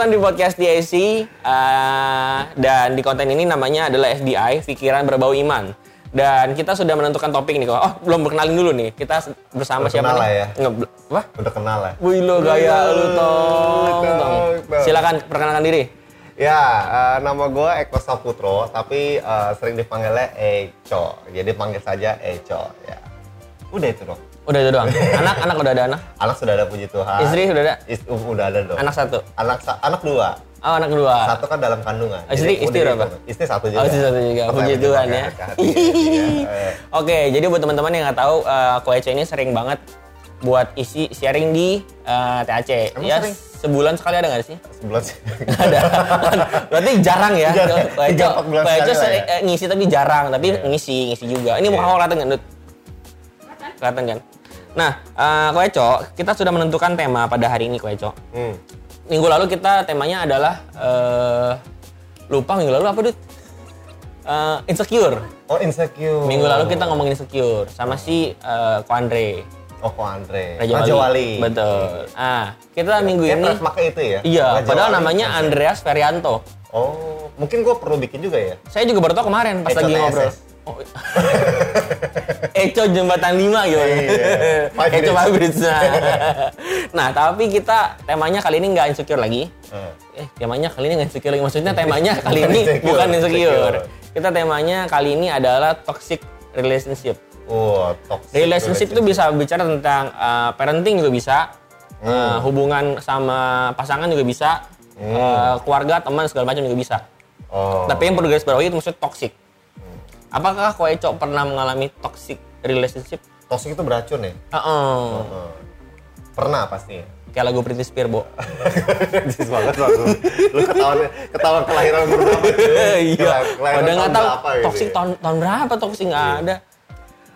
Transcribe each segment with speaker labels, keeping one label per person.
Speaker 1: datang di podcast DIC uh, dan di konten ini namanya adalah FDI, pikiran berbau iman. Dan kita sudah menentukan topik nih. Oh, belum berkenalin dulu nih. Kita bersama
Speaker 2: Udah
Speaker 1: siapa
Speaker 2: kenal
Speaker 1: nih?
Speaker 2: lah ya.
Speaker 1: Nge- Wah,
Speaker 2: Udah kenal ya?
Speaker 1: wih lo gaya lu tong. Silakan perkenalkan diri.
Speaker 2: Ya, eh, nama gue Eko Saputro, tapi eh, sering dipanggilnya Eco. Jadi panggil saja Eco. Ya, udah itu dong.
Speaker 1: Udah itu doang. Anak, anak udah ada anak.
Speaker 2: Anak sudah ada puji Tuhan.
Speaker 1: Istri sudah ada.
Speaker 2: Ist- uh, udah ada dong.
Speaker 1: Anak satu.
Speaker 2: Anak sa- anak dua.
Speaker 1: Oh, anak kedua.
Speaker 2: Satu kan dalam kandungan.
Speaker 1: Istri-
Speaker 2: Jadi
Speaker 1: istri
Speaker 2: udah
Speaker 1: berapa?
Speaker 2: itu. Istri satu juga.
Speaker 1: Oh, istri satu juga. Puji Tuhan ya.
Speaker 2: hati-hati, iya. Eh,
Speaker 1: Oke, jadi buat teman-teman yang nggak tahu, uh, Ko Eco ini sering banget buat isi sharing di uh, TAC.
Speaker 2: Emang
Speaker 1: ya,
Speaker 2: sering?
Speaker 1: sebulan sekali ada nggak sih?
Speaker 2: Sebulan sih.
Speaker 1: Ada. Berarti jarang ya. Sering-
Speaker 2: ya.
Speaker 1: eh, ngisi tapi jarang, tapi
Speaker 2: Iya.
Speaker 1: ngisi, ngisi juga. Ini muka
Speaker 2: Iya.
Speaker 1: kau kelihatan nggak? Kelihatan kan? Nah, uh, Ko Eco, kita sudah menentukan tema pada hari ini, Ko Eco.
Speaker 2: Hmm.
Speaker 1: Minggu lalu kita temanya adalah eh, lupa minggu lalu apa, Dut? Eh, insecure.
Speaker 2: Oh, insecure.
Speaker 1: Minggu lalu kita ngomongin insecure sama si uh, Ko Andre
Speaker 2: Oh, Ko Andre.
Speaker 1: Raja,
Speaker 2: Raja
Speaker 1: Wali.
Speaker 2: Wali.
Speaker 1: Betul. Ah, kita minggu
Speaker 2: Dia
Speaker 1: ini
Speaker 2: pakai itu ya?
Speaker 1: iya,
Speaker 2: Raja
Speaker 1: padahal
Speaker 2: Wali.
Speaker 1: namanya Andreas Ferianto.
Speaker 2: Oh, mungkin gue perlu bikin juga ya?
Speaker 1: Saya juga baru tahu kemarin pas
Speaker 2: Eco
Speaker 1: lagi
Speaker 2: TSS.
Speaker 1: ngobrol. Oh. Eco jembatan 5 gitu.
Speaker 2: Iya. Five
Speaker 1: Eco
Speaker 2: Bridge.
Speaker 1: Nah. nah, tapi kita temanya kali ini nggak insecure lagi.
Speaker 2: Eh.
Speaker 1: Eh, temanya kali ini nggak insecure lagi. Maksudnya temanya kali ini
Speaker 2: Insecure,
Speaker 1: bukan insecure.
Speaker 2: insecure.
Speaker 1: Kita temanya kali ini adalah toxic relationship.
Speaker 2: Oh, toxic
Speaker 1: Relationship itu bisa bicara tentang uh, parenting juga bisa, uh, hubungan sama pasangan juga bisa, uh, keluarga, teman segala macam juga bisa.
Speaker 2: Oh.
Speaker 1: Tapi yang perlu garis bawahi itu maksudnya toxic. Apakah Ko Eco pernah mengalami toxic relationship?
Speaker 2: toxic itu beracun ya?
Speaker 1: Heeh.
Speaker 2: Heeh. Pernah pasti.
Speaker 1: Kayak lagu Britney Spears, Bo.
Speaker 2: Jis banget lu. Lu ketahuan ketahuan kelahiran umur berapa?
Speaker 1: Iya.
Speaker 2: Kelahiran
Speaker 1: Udah nggak
Speaker 2: tahun
Speaker 1: tahu
Speaker 2: berapa gitu
Speaker 1: toxic
Speaker 2: ya?
Speaker 1: tahun tahun berapa toxic nggak ada.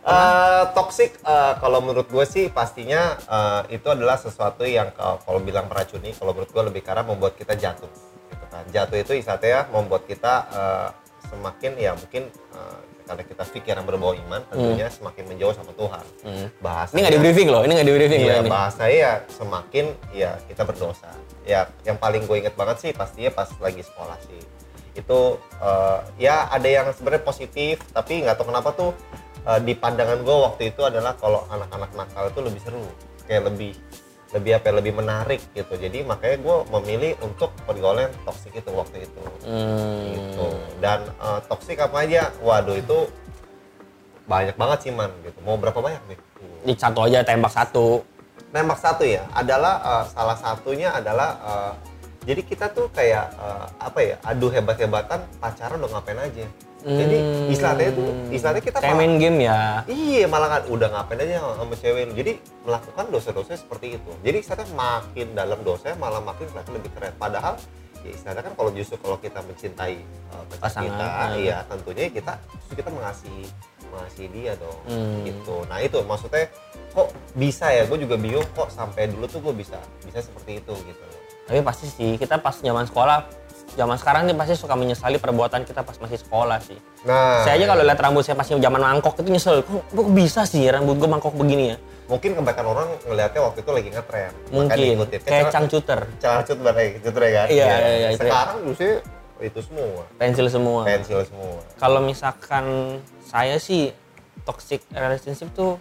Speaker 2: Eh, toxic eh, kalau menurut gue sih pastinya eh, itu adalah sesuatu yang kalau kalau bilang meracuni kalau menurut gue lebih karena membuat kita jatuh gitu kan jatuh itu istilahnya membuat kita eh, semakin ya mungkin eh, karena kita pikiran berbau iman tentunya semakin menjauh sama Tuhan bahasa
Speaker 1: Ini nggak di briefing loh, ini nggak di briefing
Speaker 2: Iya,
Speaker 1: loh ini.
Speaker 2: bahasa ya semakin ya kita berdosa. Ya, yang paling gue inget banget sih pastinya pas lagi sekolah sih. Itu eh, ya ada yang sebenarnya positif, tapi nggak tahu kenapa tuh eh, di pandangan gue waktu itu adalah kalau anak-anak nakal itu lebih seru, kayak lebih lebih apa ya, lebih menarik gitu. Jadi makanya gue memilih untuk pergaulan toksik itu waktu itu.
Speaker 1: Hmm.
Speaker 2: Gitu. Dan eh, toksik apa aja? Waduh itu banyak banget sih man gitu. Mau berapa banyak nih?
Speaker 1: Di satu aja tembak satu.
Speaker 2: nembak satu ya adalah eh, salah satunya adalah eh, jadi kita tuh kayak eh, apa ya adu hebat-hebatan pacaran udah ngapain aja jadi
Speaker 1: Hmm.
Speaker 2: istilahnya tuh istilahnya kita
Speaker 1: Kayak main game ya.
Speaker 2: iya malah kan udah ngapain aja sama cewek lu jadi melakukan dosa-dosa seperti itu jadi istilahnya makin dalam dosa malah makin kelihatan lebih keren padahal ya istilahnya kan kalau justru kalau kita mencintai
Speaker 1: Pasangan,
Speaker 2: kita
Speaker 1: hmm.
Speaker 2: iya tentunya kita kita mengasihi mengasihi dia dong
Speaker 1: Hmm.
Speaker 2: gitu nah itu maksudnya kok bisa ya gue juga bingung kok sampai dulu tuh gue bisa bisa seperti itu gitu
Speaker 1: Tapi pasti sih, kita pas zaman sekolah, zaman sekarang nih pasti suka menyesali perbuatan kita pas masih sekolah sih.
Speaker 2: nah
Speaker 1: saya aja kalau lihat rambut saya pas zaman mangkok itu nyesel, kok, kok bisa sih rambut gue mangkok begini ya?
Speaker 2: mungkin kebanyakan orang ngelihatnya waktu itu lagi ngetren
Speaker 1: Mungkin,
Speaker 2: diikutin.
Speaker 1: kayak cangcuter,
Speaker 2: bareng cut ya kan
Speaker 1: Iya, iya, iya, ya.
Speaker 2: sekarang justru itu semua
Speaker 1: pensil semua.
Speaker 2: pensil semua
Speaker 1: Kalau misalkan saya sih toxic relationship tuh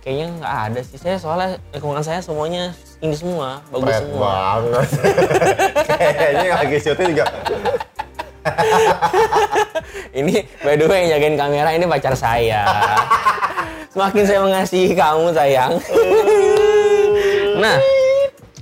Speaker 1: kayaknya nggak ada sih. Saya soalnya lingkungan saya semuanya ini semua, bagus
Speaker 2: Keren
Speaker 1: semua.
Speaker 2: banget kayaknya lagi syuting juga
Speaker 1: Ini by the way yang jagain kamera ini pacar saya. Semakin saya mengasihi kamu sayang. nah,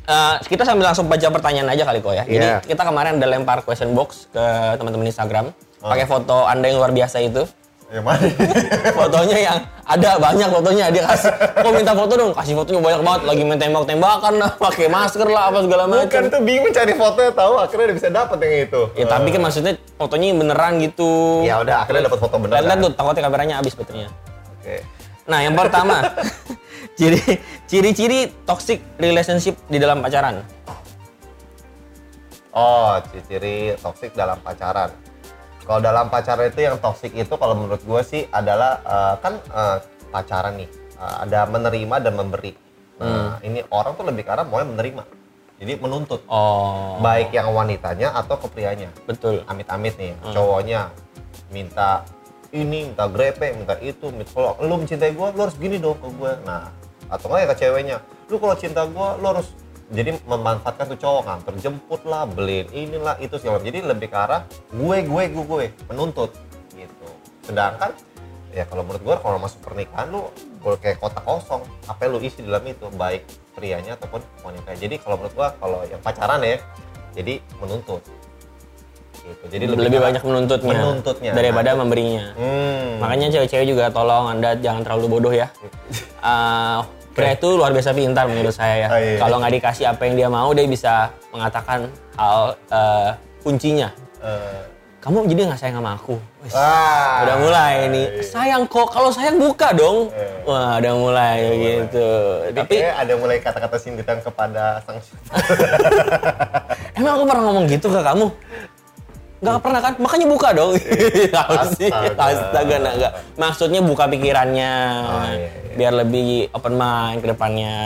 Speaker 1: eh, kita sambil langsung baca pertanyaan aja kali kok ya. Jadi
Speaker 2: Iya.
Speaker 1: kita kemarin ada lempar question box ke teman-teman Instagram. Pakai foto anda yang luar biasa itu.
Speaker 2: Yang mana
Speaker 1: Fotonya yang ada banyak fotonya dia kasih. Kok minta foto dong? Kasih fotonya banyak banget. Lagi main tembak-tembakan lah, pakai masker lah apa segala macam.
Speaker 2: bukan tuh bingung cari fotonya tahu akhirnya udah bisa dapat yang itu
Speaker 1: Ya tapi kan maksudnya fotonya yang beneran gitu.
Speaker 2: ya udah akhirnya dapat foto beneran
Speaker 1: Lihat-lihat tuh, takutnya kameranya habis baterainya.
Speaker 2: oke
Speaker 1: Nah, yang pertama, ciri ciri-ciri toxic relationship di dalam pacaran.
Speaker 2: Oh, ciri-ciri toksik dalam pacaran. Kalau dalam pacaran itu yang toksik itu kalau menurut gue sih adalah eh, kan eh, pacaran nih eh, ada menerima dan memberi. Nah, ini orang tuh lebih karena mau menerima. jadi menuntut
Speaker 1: Oh.
Speaker 2: baik yang wanitanya atau ke prianya
Speaker 1: Betul.
Speaker 2: amit-amit nih
Speaker 1: Hmm.
Speaker 2: cowoknya minta ini minta grepe minta itu minta kalau lu mencintai gue lu harus gini dong ke gue nah atau enggak ya ke ceweknya lu kalau cinta gue lu harus jadi memanfaatkan tuh cowok nganter jemput lah beliin inilah itu segala jadi lebih ke arah gue gue gue gue menuntut gitu sedangkan ya kalau menurut gue kalau masuk pernikahan lu kalau kayak kotak kosong apa yang lu isi dalam itu baik prianya ataupun wanita jadi kalau menurut gue kalau yang pacaran ya jadi menuntut gitu jadi
Speaker 1: Lebih,
Speaker 2: arah
Speaker 1: banyak menuntutnya,
Speaker 2: menuntutnya.
Speaker 1: daripada
Speaker 2: Nah,
Speaker 1: memberinya.
Speaker 2: hmm.
Speaker 1: Makanya cewek-cewek juga tolong anda jangan terlalu bodoh ya. Eh, pria itu luar biasa pintar menurut saya ya.
Speaker 2: Oh, iya.
Speaker 1: Kalau nggak dikasih apa yang dia mau, dia bisa mengatakan hal eh, kuncinya.
Speaker 2: Eh,
Speaker 1: Kamu jadi nggak sayang sama aku? Wis,
Speaker 2: ah,
Speaker 1: udah mulai nih.
Speaker 2: iya.
Speaker 1: Sayang kok. Kalau sayang buka dong.
Speaker 2: Eh.
Speaker 1: Wah, udah mulai gitu.
Speaker 2: Jadi
Speaker 1: Tapi
Speaker 2: ada mulai kata-kata sindiran kepada sang
Speaker 1: emang aku pernah ngomong gitu ke kamu? Nggak pernah kan? Makanya buka dong.
Speaker 2: Astaga.
Speaker 1: Astaga, nah, nggak. Maksudnya buka pikirannya.
Speaker 2: Oh, iya, iya.
Speaker 1: Biar lebih open mind ke depannya.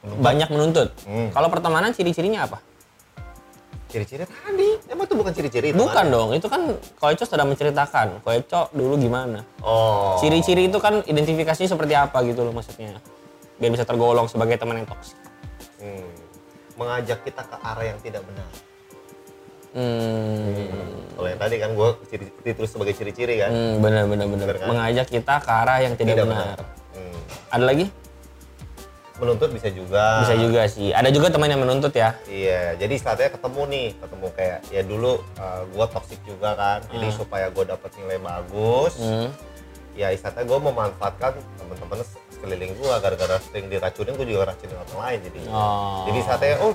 Speaker 1: Banyak menuntut.
Speaker 2: Hmm.
Speaker 1: Kalau pertemanan ciri-cirinya apa?
Speaker 2: ciri-ciri tadi. Emang itu bukan ciri-ciri itu?
Speaker 1: Bukan
Speaker 2: kan?
Speaker 1: dong, itu kan Koeco sudah menceritakan. Koeco dulu gimana?
Speaker 2: Oh.
Speaker 1: Ciri-ciri itu kan identifikasinya seperti apa gitu loh maksudnya. Biar bisa tergolong sebagai teman yang toksik.
Speaker 2: Hmm. Mengajak kita ke arah yang tidak benar.
Speaker 1: Hmm.
Speaker 2: Kalau yang tadi kan gue ciri, ditulis sebagai ciri-ciri kan.
Speaker 1: Hmm, benar benar benar.
Speaker 2: Benar kan?
Speaker 1: Mengajak kita ke arah yang tidak, benar.
Speaker 2: Hmm.
Speaker 1: Ada lagi?
Speaker 2: Menuntut bisa juga.
Speaker 1: Bisa juga sih. Ada juga teman yang menuntut ya.
Speaker 2: Iya, jadi istilahnya ketemu nih, ketemu kayak ya dulu uh, gue toxic juga kan, jadi supaya gue dapet nilai bagus,
Speaker 1: Hmm.
Speaker 2: ya istilahnya gue memanfaatkan teman-teman sekeliling gue gara-gara sering diracunin gue juga racunin orang lain jadi
Speaker 1: Oh.
Speaker 2: jadi istilahnya oh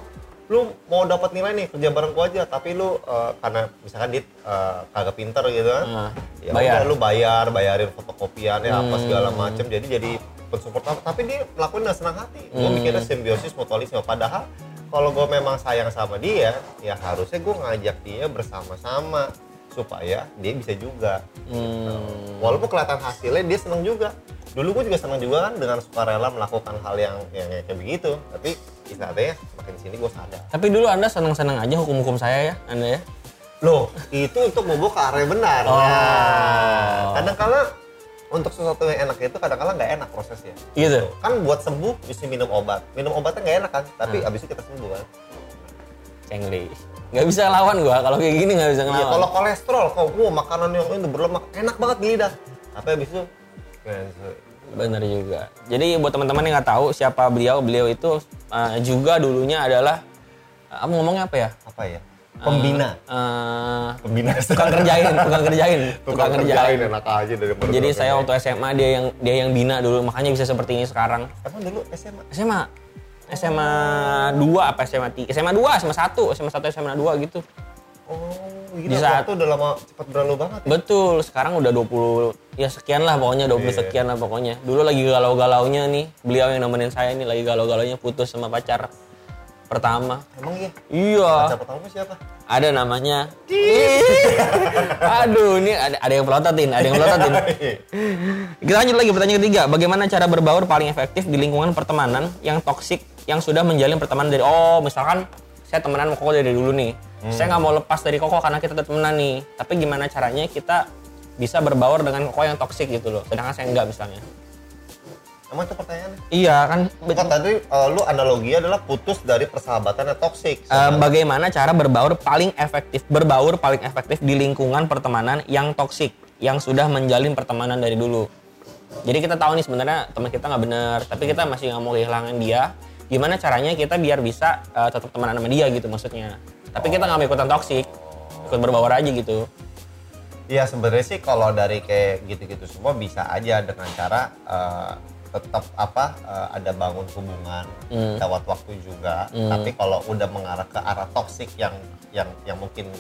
Speaker 2: lu mau dapat nilai nih kerja bareng gue aja tapi lu uh, karena misalkan dit uh, kagak pinter gitu kan
Speaker 1: Ah,
Speaker 2: ya
Speaker 1: bayar.
Speaker 2: udah lu bayar bayarin fotokopiannya apa
Speaker 1: Hmm.
Speaker 2: segala macem jadi jadi pensupport apa tapi dia lakuin dengan senang hati gue
Speaker 1: Hmm.
Speaker 2: mikirnya simbiosis mutualisme padahal kalau gue memang sayang sama dia ya harusnya gue ngajak dia bersama-sama supaya dia bisa juga
Speaker 1: Hmm.
Speaker 2: walaupun kelihatan hasilnya dia seneng juga dulu gue juga seneng juga kan dengan sukarela melakukan hal yang yang kayak begitu tapi istilahnya makin sini gue sadar
Speaker 1: Tapi dulu Anda senang-senang aja hukum-hukum saya ya, Anda ya.
Speaker 2: loh itu untuk membawa ke arah benar
Speaker 1: Oh.
Speaker 2: Nah, kadang-kala untuk sesuatu yang enak itu kadang-kala nggak enak prosesnya
Speaker 1: Gitu.
Speaker 2: kan buat sembuh bisa minum obat minum obatnya nggak enak kan tapi
Speaker 1: Hmm.
Speaker 2: abis itu kita sembuh kan
Speaker 1: Cengli. Nggak bisa lawan gua kalau kayak gini nggak bisa ngelawan.
Speaker 2: kalau kolesterol kok gua makanan yang itu berlemak enak banget di lidah tapi abis itu cancer.
Speaker 1: Bener juga. Jadi buat teman-teman yang nggak tahu siapa beliau, beliau itu uh, juga dulunya adalah uh, apa ngomongnya apa ya?
Speaker 2: apa ya pembina
Speaker 1: Uh,
Speaker 2: pembina
Speaker 1: tukang kerjain, tukang kerjain,
Speaker 2: tukang kerjain enak aja dari
Speaker 1: Jadi saya waktu SMA dia yang dia yang bina dulu, makanya bisa seperti ini sekarang.
Speaker 2: emang dulu SMA
Speaker 1: SMA SMA 2 apa SMA 3? SMA 2, SMA 1, SMA 1, SMA 2 gitu.
Speaker 2: Oh
Speaker 1: Di saat-
Speaker 2: waktu udah lama cepat berlalu banget ya.
Speaker 1: Betul, sekarang udah 20 ya sekian lah pokoknya 20
Speaker 2: Iya.
Speaker 1: sekian lah pokoknya. Dulu lagi galau-galaunya nih, beliau yang nemenin saya nih lagi galau-galaunya putus sama pacar pertama.
Speaker 2: emang iya
Speaker 1: Iya,
Speaker 2: pacar pertama siapa
Speaker 1: ada namanya. Aduh, ini ada, ada yang pelototin, ada yang pelototin. Kita lanjut lagi pertanyaan ketiga. Bagaimana cara berbaur paling efektif di lingkungan pertemanan yang toksik yang sudah menjalin pertemanan dari oh misalkan saya temenan Koko dari dulu nih. Saya nggak mau lepas dari Koko karena kita tetap temenan nih. Tapi gimana caranya kita bisa berbaur dengan Koko yang toksik gitu loh. Sedangkan saya enggak misalnya.
Speaker 2: emang itu pertanyaannya
Speaker 1: Iya kan.
Speaker 2: bukan tadi eh, lu analoginya adalah putus dari persahabatan yang toksik
Speaker 1: Eh, bagaimana cara berbaur paling efektif berbaur paling efektif di lingkungan pertemanan yang toksik yang sudah menjalin pertemanan dari dulu jadi kita tahu nih sebenarnya teman kita nggak benar tapi kita masih nggak mau kehilangan dia gimana caranya kita biar bisa eh, tetap temenan sama dia gitu maksudnya tapi kita nggak mau ikutan toksik ikut berbaur aja gitu.
Speaker 2: Iya sebenarnya sih kalau dari kayak gitu-gitu semua bisa aja dengan cara eh, tetap apa eh, ada bangun hubungan
Speaker 1: Hmm.
Speaker 2: lewat waktu juga.
Speaker 1: Hmm.
Speaker 2: Tapi kalau udah mengarah ke arah toksik yang yang yang mungkin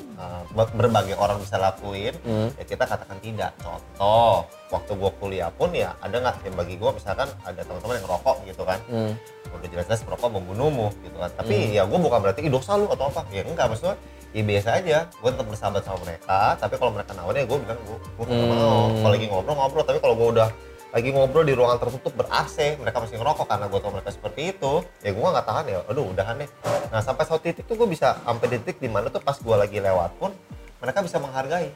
Speaker 2: ber- berbagai orang bisa lakuin,
Speaker 1: Hmm.
Speaker 2: ya kita katakan tidak. Contoh waktu gua kuliah pun ya ada nggak yang bagi gua misalkan ada teman-teman yang rokok gitu kan.
Speaker 1: Hmm.
Speaker 2: udah jelas-jelas merokok membunuhmu gitu kan tapi ya gue bukan berarti "Ih, dosa lu atau apa ya enggak maksudnya ya biasa aja gue tetap bersahabat sama mereka tapi kalau mereka nawarin ya gue bilang gue gue
Speaker 1: Hmm.
Speaker 2: mau kalau lagi ngobrol ngobrol tapi kalau gue udah lagi ngobrol di ruangan tertutup ber AC mereka masih ngerokok karena gue tau mereka seperti itu ya gue nggak tahan ya aduh udahan deh nah sampai satu titik tuh gue bisa sampai titik di mana tuh pas gue lagi lewat pun mereka bisa menghargai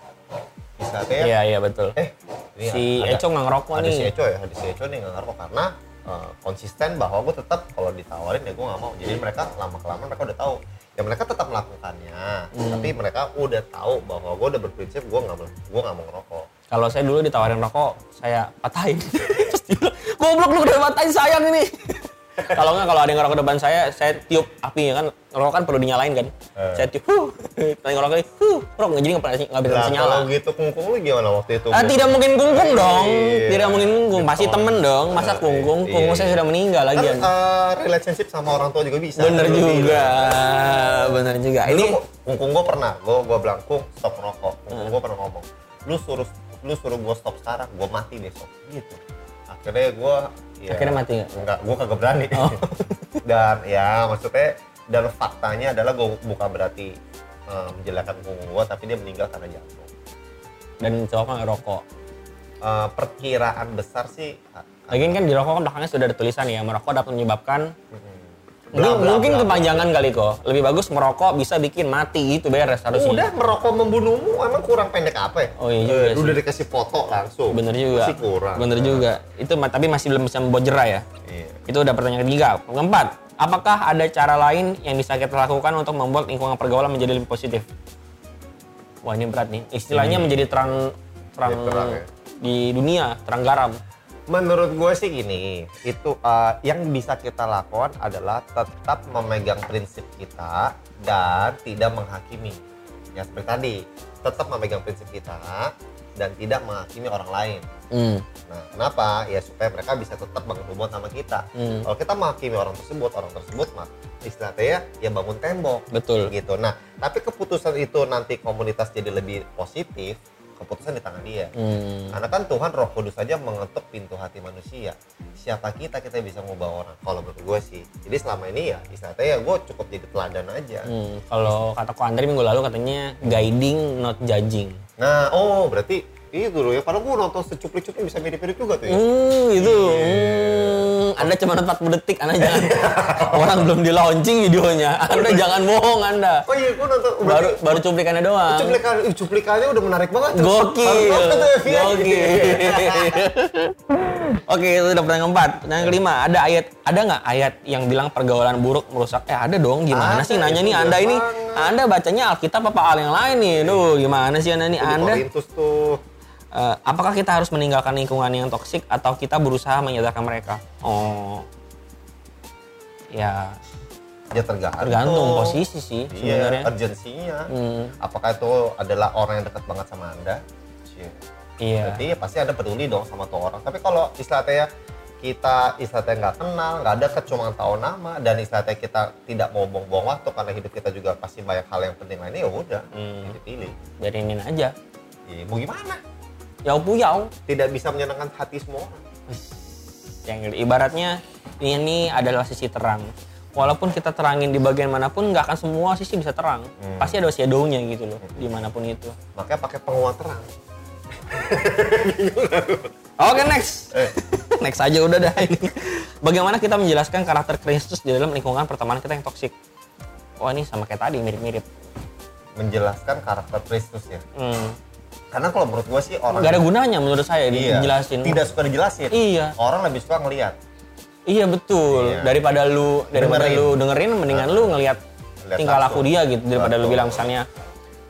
Speaker 2: bisa kayak
Speaker 1: Iya, iya betul.
Speaker 2: eh ini
Speaker 1: Si
Speaker 2: ada-
Speaker 1: Eco nggak ngerokok
Speaker 2: ada
Speaker 1: nih.
Speaker 2: si Eco ya ada si Eco nih nggak ngerokok karena eh, konsisten bahwa gue tetap kalau ditawarin ya gue nggak mau jadi mereka lama kelamaan mereka udah tahu ya mereka tetap melakukannya
Speaker 1: Hmm.
Speaker 2: tapi mereka udah tahu bahwa gue udah berprinsip gue nggak mau gue nggak mau ngerokok
Speaker 1: Kalau saya dulu ditawarin rokok, saya patahin. Terus dia bilang, goblok lu udah patahin sayang ini. kalau nggak kalau ada yang ngerokok depan saya, saya tiup apinya kan. Ngerokok kan perlu dinyalain kan.
Speaker 2: Eh.
Speaker 1: Saya tiup, huh. Nanti ngerokok lagi, huh. Rok, jadi nggak pernah nggak bisa
Speaker 2: Lah,
Speaker 1: nyala.
Speaker 2: kalau gitu kungkung lu gimana waktu itu
Speaker 1: Ah, tidak mungkin kungkung dong.
Speaker 2: Iya.
Speaker 1: Tidak mungkin kungkung. Pasti
Speaker 2: Ditolak.
Speaker 1: temen dong. Masa
Speaker 2: Eh,
Speaker 1: kungkung?
Speaker 2: iya.
Speaker 1: Kungkung saya sudah meninggal
Speaker 2: kan
Speaker 1: lagi.
Speaker 2: eh, relationship sama orang tua juga bisa
Speaker 1: Bener juga.
Speaker 2: bilang.
Speaker 1: Bener juga.
Speaker 2: Ini
Speaker 1: Ini
Speaker 2: kungkung gue pernah, gue gue bilang kung stop merokok. Kungkung gue pernah ngomong, lu suruh lu suruh gue stop sekarang, gue mati besok. Gitu. Akhirnya gue ya,
Speaker 1: Akhirnya mati nggak?
Speaker 2: Enggak, gue kagak berani.
Speaker 1: Oh.
Speaker 2: dan ya maksudnya dan faktanya adalah gue bukan berarti eh, menjelekkan kungkung gue, tapi dia meninggal karena jantung.
Speaker 1: dan cowok kan ngerokok.
Speaker 2: Eh, perkiraan besar sih.
Speaker 1: Lagian kan di rokok kan belakangnya sudah ada tulisan ya, merokok dapat menyebabkan
Speaker 2: Bla,
Speaker 1: mungkin,
Speaker 2: bla,
Speaker 1: mungkin
Speaker 2: bla, bla.
Speaker 1: kepanjangan kali kok. Lebih bagus merokok bisa bikin mati itu beres harusnya.
Speaker 2: Udah merokok membunuhmu emang kurang pendek apa ya?
Speaker 1: Oh iya juga
Speaker 2: Eh,
Speaker 1: sih.
Speaker 2: udah dikasih foto langsung.
Speaker 1: Bener juga.
Speaker 2: Masih kurang.
Speaker 1: Bener juga. Itu tapi masih belum bisa membuat jerah ya.
Speaker 2: Iya.
Speaker 1: Itu udah pertanyaan ketiga. Keempat, apakah ada cara lain yang bisa kita lakukan untuk membuat lingkungan pergaulan menjadi lebih positif? Wah ini berat nih. Istilahnya menjadi terang terang
Speaker 2: Jadi terang ya.
Speaker 1: di dunia, terang garam.
Speaker 2: Menurut gue sih gini, itu eh, yang bisa kita lakukan adalah tetap memegang prinsip kita dan tidak menghakimi. Ya seperti tadi, tetap memegang prinsip kita dan tidak menghakimi orang lain.
Speaker 1: Hmm.
Speaker 2: Nah, kenapa? Ya supaya mereka bisa tetap bangun hubungan sama kita.
Speaker 1: Hmm.
Speaker 2: Kalau kita menghakimi orang tersebut, orang tersebut mah istilahnya ya, ya bangun tembok.
Speaker 1: Betul.
Speaker 2: Gitu. Nah, tapi keputusan itu nanti komunitas jadi lebih positif, keputusan di tangan dia.
Speaker 1: Hmm.
Speaker 2: Karena kan Tuhan Roh Kudus saja mengetuk pintu hati manusia. Siapa kita kita bisa ngubah orang. Kalau menurut gue sih. Jadi selama ini ya istilahnya ya gue cukup jadi teladan aja.
Speaker 1: Hmm, kalau kata Ko Andre minggu lalu katanya guiding not judging.
Speaker 2: Nah, oh berarti itu dulu ya. Padahal gue nonton secuplik-cuplik bisa mirip-mirip juga tuh ya.
Speaker 1: Hmm, itu.
Speaker 2: Iya.
Speaker 1: Hmm, Anda cuma 40 detik, Anda jangan. Orang belum di launching videonya. Anda jangan bohong Anda.
Speaker 2: Oh iya, gue nonton.
Speaker 1: Baru baru cuplikannya doang.
Speaker 2: cuplikan, cuplikannya udah menarik banget.
Speaker 1: Gokil.
Speaker 2: Ya.
Speaker 1: Gokil. Oke, itu udah pertanyaan keempat. Pertanyaan kelima, ada ayat ada nggak ayat yang bilang pergaulan buruk merusak? Eh, ada dong. Gimana
Speaker 2: Ada,
Speaker 1: sih nanya nih Anda ini? Anda bacanya Alkitab apa hal yang lain nih? Duh, gimana sih Anda nih? Anda
Speaker 2: Korintus tuh.
Speaker 1: Eh, apakah kita harus meninggalkan lingkungan yang toksik atau kita berusaha menyadarkan mereka? Oh, ya
Speaker 2: Ya tergantung.
Speaker 1: tergantung posisi sih
Speaker 2: Iya,
Speaker 1: sebenarnya.
Speaker 2: urgensinya.
Speaker 1: Hmm,
Speaker 2: Apakah itu adalah orang yang dekat banget sama Anda? Iya.
Speaker 1: iya.
Speaker 2: Berarti ya pasti Anda peduli dong sama tuh orang. Tapi kalau istilahnya ya, kita istilahnya nggak kenal, nggak ada cuma tahu nama dan istilahnya kita tidak mau buang-buang waktu karena hidup kita juga pasti banyak hal yang penting lainnya ya udah
Speaker 1: Hmm.
Speaker 2: dipilih.
Speaker 1: Biarinin aja.
Speaker 2: Ya, mau gimana?
Speaker 1: Yau puyau.
Speaker 2: Tidak bisa menyenangkan hati semua orang.
Speaker 1: Yang ibaratnya ini adalah sisi terang. Walaupun kita terangin di bagian mana pun, nggak akan semua sisi bisa terang.
Speaker 2: Hmm.
Speaker 1: Pasti ada shadow-nya gitu loh, di mana pun itu.
Speaker 2: Makanya pakai penguat terang.
Speaker 1: Oke next,
Speaker 2: Eh,
Speaker 1: next aja udah dah. Bagaimana kita menjelaskan karakter Kristus di dalam lingkungan pertemanan kita yang toksik? Wah ini sama kayak tadi mirip-mirip.
Speaker 2: menjelaskan karakter Kristus ya.
Speaker 1: Hmm.
Speaker 2: Karena kalau menurut gue sih orang
Speaker 1: Nggak ada gunanya menurut saya
Speaker 2: iya,
Speaker 1: dijelasin.
Speaker 2: tidak suka dijelasin.
Speaker 1: Iya,
Speaker 2: Orang lebih suka ngelihat.
Speaker 1: iya betul.
Speaker 2: Iya.
Speaker 1: Daripada lu daripada
Speaker 2: Dengerin.
Speaker 1: lu dengerin, mendingan lu ngelihat
Speaker 2: Lihat
Speaker 1: tingkah laku dia gitu daripada lu
Speaker 2: Betul.
Speaker 1: bilang misalnya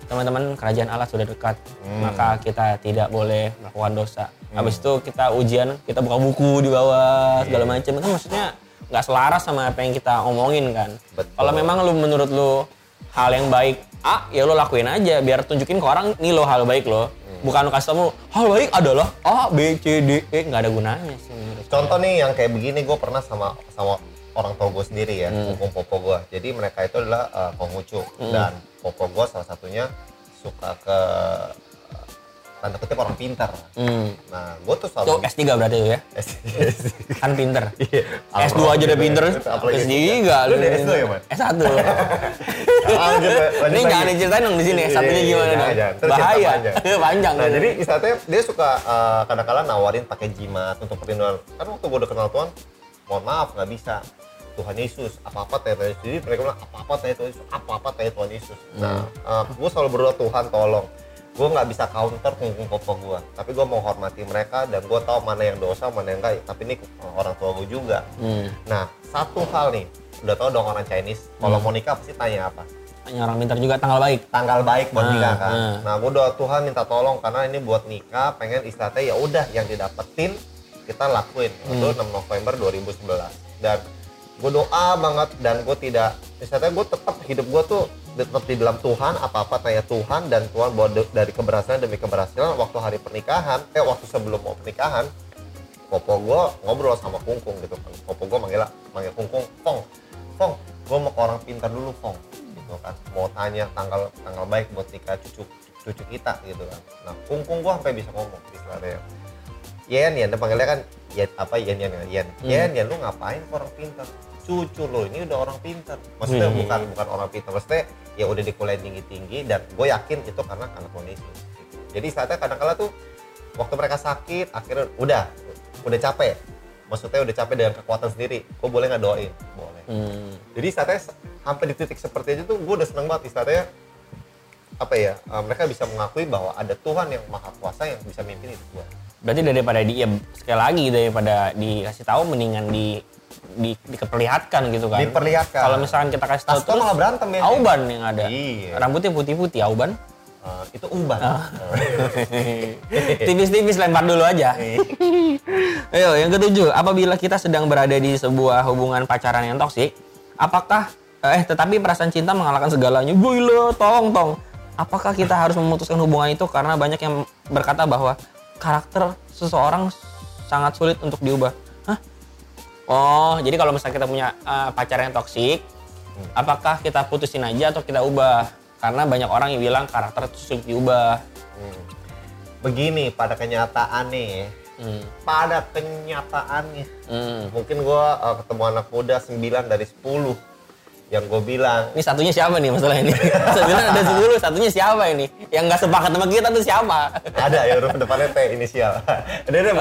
Speaker 1: teman-teman kerajaan Allah sudah dekat,
Speaker 2: Hmm.
Speaker 1: maka kita tidak boleh melakukan dosa. Habis itu kita ujian, kita buka buku di bawah segala
Speaker 2: Iya.
Speaker 1: macam. Kan maksudnya nggak selaras sama apa yang kita omongin kan. Kalau memang lu menurut lu hal yang baik A, ya lu lakuin aja biar tunjukin ke orang nih lo hal baik lo.
Speaker 2: Hmm.
Speaker 1: Bukan lu kasih tau hal baik adalah A, B, C, D, E nggak ada gunanya sih menurut.
Speaker 2: Contoh nih yang kayak begini gue pernah sama sama orang tua gue sendiri ya,
Speaker 1: Hmm.
Speaker 2: hukum popo gue. Jadi mereka itu adalah uh, Konghucu dan popo gue salah satunya suka ke tanda kutip orang pintar.
Speaker 1: Hmm.
Speaker 2: Nah, gue tuh
Speaker 1: Tuh
Speaker 2: selalu
Speaker 1: S3 berarti itu ya. Kan pinter.
Speaker 2: Iya.
Speaker 1: S2 aja udah pinter.
Speaker 2: Apalagi
Speaker 1: S3
Speaker 2: Lu udah S2 ya, Man?
Speaker 1: S1.
Speaker 2: Lanjut, lanjut
Speaker 1: Ini jangan diceritain dong di sini.
Speaker 2: Iya,
Speaker 1: S1-nya
Speaker 2: iya,
Speaker 1: gimana
Speaker 2: jangan,
Speaker 1: dong? Bahaya.
Speaker 2: panjang. Nah, jadi istilahnya dia suka eh, kadang-kadang nawarin pakai jimat untuk perlindungan. Kan waktu gue udah kenal Tuhan, mohon maaf nggak bisa. Tuhan Yesus, apa-apa tanya Tuhan Yesus. Jadi mereka bilang, apa-apa tanya Tuhan Yesus, apa-apa tanya Tuhan Yesus. Nah, gue selalu berdoa, Tuhan tolong. Gue nggak bisa counter kungkung popo gue. Tapi gue mau hormati mereka dan gue tahu mana yang dosa, mana yang enggak. Tapi ini orang tua gue juga.
Speaker 1: Hmm.
Speaker 2: Nah, satu hal nih, udah tau dong orang Chinese, kalau mau nikah pasti tanya apa?
Speaker 1: Tanya orang pintar juga tanggal baik.
Speaker 2: tanggal baik buat
Speaker 1: Ah,
Speaker 2: nikah kan.
Speaker 1: ah.
Speaker 2: Nah, gue doa Tuhan minta tolong karena ini buat nikah, pengen istilahnya ya udah yang didapetin kita lakuin. Itu
Speaker 1: Hmm.
Speaker 2: 6 November 2011. Dan gue doa banget dan gue tidak istilahnya gue tetap hidup gue tuh tetap di dalam Tuhan, apa-apa tanya Tuhan dan Tuhan bawa de- dari keberhasilan demi keberhasilan waktu hari pernikahan, eh waktu sebelum mau pernikahan, popo gue ngobrol sama Kungkung gitu kan. Popo gue manggil manggil Kungkung, Fong, Fong, gue mau ke orang pintar dulu Fong, gitu kan. Mau tanya tanggal tanggal baik buat nikah cucu cucu kita gitu kan. Nah Kungkung gue sampai bisa ngomong istilahnya. Yen, Yen, dia panggilnya kan Yen, apa Yen, Yen, Yen, Yen, Yen, lu ngapain ke orang pintar? Cucu lo ini udah orang pintar. Maksudnya
Speaker 1: Hmm.
Speaker 2: bukan bukan orang pintar, maksudnya ya udah di kuliah tinggi-tinggi dan gue yakin itu karena karena kondisi. Jadi saatnya kadang-kala tuh waktu mereka sakit akhirnya udah udah capek maksudnya udah capek dengan kekuatan sendiri gue boleh nggak doain boleh
Speaker 1: Hmm.
Speaker 2: jadi saatnya sampai di titik seperti itu tuh gue udah seneng banget istilahnya apa ya eh, mereka bisa mengakui bahwa ada Tuhan yang maha kuasa yang bisa mimpin hidup gue
Speaker 1: Berarti daripada di ya sekali lagi daripada dikasih tahu mendingan di di diperlihatkan gitu kan.
Speaker 2: Diperlihatkan.
Speaker 1: Kalau misalkan kita kasih tahu
Speaker 2: tuh malah berantem ya
Speaker 1: Auban yang ada.
Speaker 2: Iya.
Speaker 1: Rambutnya putih-putih Auban.
Speaker 2: Eh, itu uban
Speaker 1: Ah. Tipis-tipis lempar dulu aja. Ayo, yang ketujuh, apabila kita sedang berada di sebuah hubungan pacaran yang toksik, apakah eh tetapi perasaan cinta mengalahkan segalanya? Gila, tong tong. Apakah kita harus memutuskan hubungan itu karena banyak yang berkata bahwa karakter seseorang sangat sulit untuk diubah? Oh, jadi kalau misalnya kita punya eh, pacar yang toksik, apakah kita putusin aja atau kita ubah? Karena banyak orang yang bilang karakter itu sulit diubah.
Speaker 2: Hmm. begini pada kenyataannya
Speaker 1: Hmm.
Speaker 2: pada kenyataannya
Speaker 1: Hmm.
Speaker 2: mungkin gue ketemu anak muda 9 dari 10 yang gue bilang
Speaker 1: Ini satunya siapa nih masalah ini? Sebenarnya ada 10, satunya siapa ini? Yang nggak sepakat sama kita tuh siapa?
Speaker 2: ada ya huruf depannya T inisial ada deh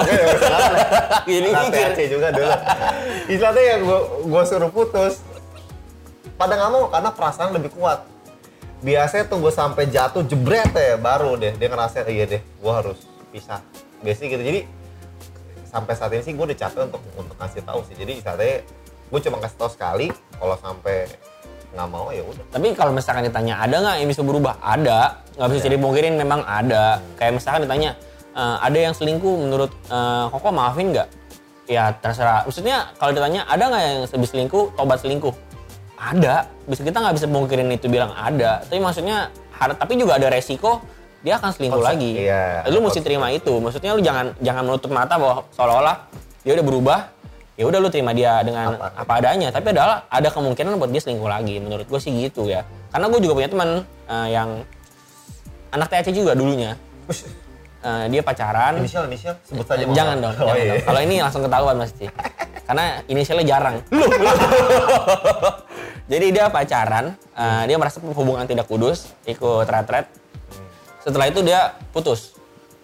Speaker 1: Gini
Speaker 2: Nah,
Speaker 1: mikir.
Speaker 2: THC juga dulu istilahnya yang gue gue suruh putus pada nggak mau karena perasaan lebih kuat biasanya tuh gue sampai jatuh jebret ya baru deh dia ngerasa iya deh gue harus pisah biasanya gitu jadi sampai saat ini sih gue udah capek untuk untuk kasih tahu sih jadi istilahnya gue cuma kasih tahu sekali kalau sampai nggak mau ya udah
Speaker 1: Tapi kalau misalkan ditanya ada nggak yang bisa berubah? Ada, nggak bisa dipungkirin memang ada. Kayak misalkan ditanya "Eh, ada yang selingkuh menurut eh, Koko maafin nggak? Ya terserah. Maksudnya kalau ditanya ada nggak yang habis selingkuh, tobat selingkuh? Ada. Bisa kita nggak bisa pungkirin itu bilang ada. Tapi maksudnya har- tapi juga ada resiko dia akan selingkuh
Speaker 2: Konsep-
Speaker 1: lagi.
Speaker 2: iya,
Speaker 1: lu mesti terima itu. Maksudnya lu jangan jangan menutup mata bahwa seolah-olah dia udah berubah. Ya udah lu terima dia dengan
Speaker 2: Apa?
Speaker 1: apa adanya. Tapi adalah ada kemungkinan buat dia selingkuh lagi. Menurut gue sih gitu ya. Karena gue juga punya teman eh, yang anak THC juga dulunya. Eh, dia pacaran.
Speaker 2: inisial inisial sebut saja Mama.
Speaker 1: jangan dong.
Speaker 2: oh,
Speaker 1: jangan
Speaker 2: iya.
Speaker 1: dong. Kalau ini langsung ketahuan pasti. Karena inisialnya jarang. Jadi dia pacaran, eh, dia merasa hubungan tidak kudus, ikut retret. Setelah itu dia putus.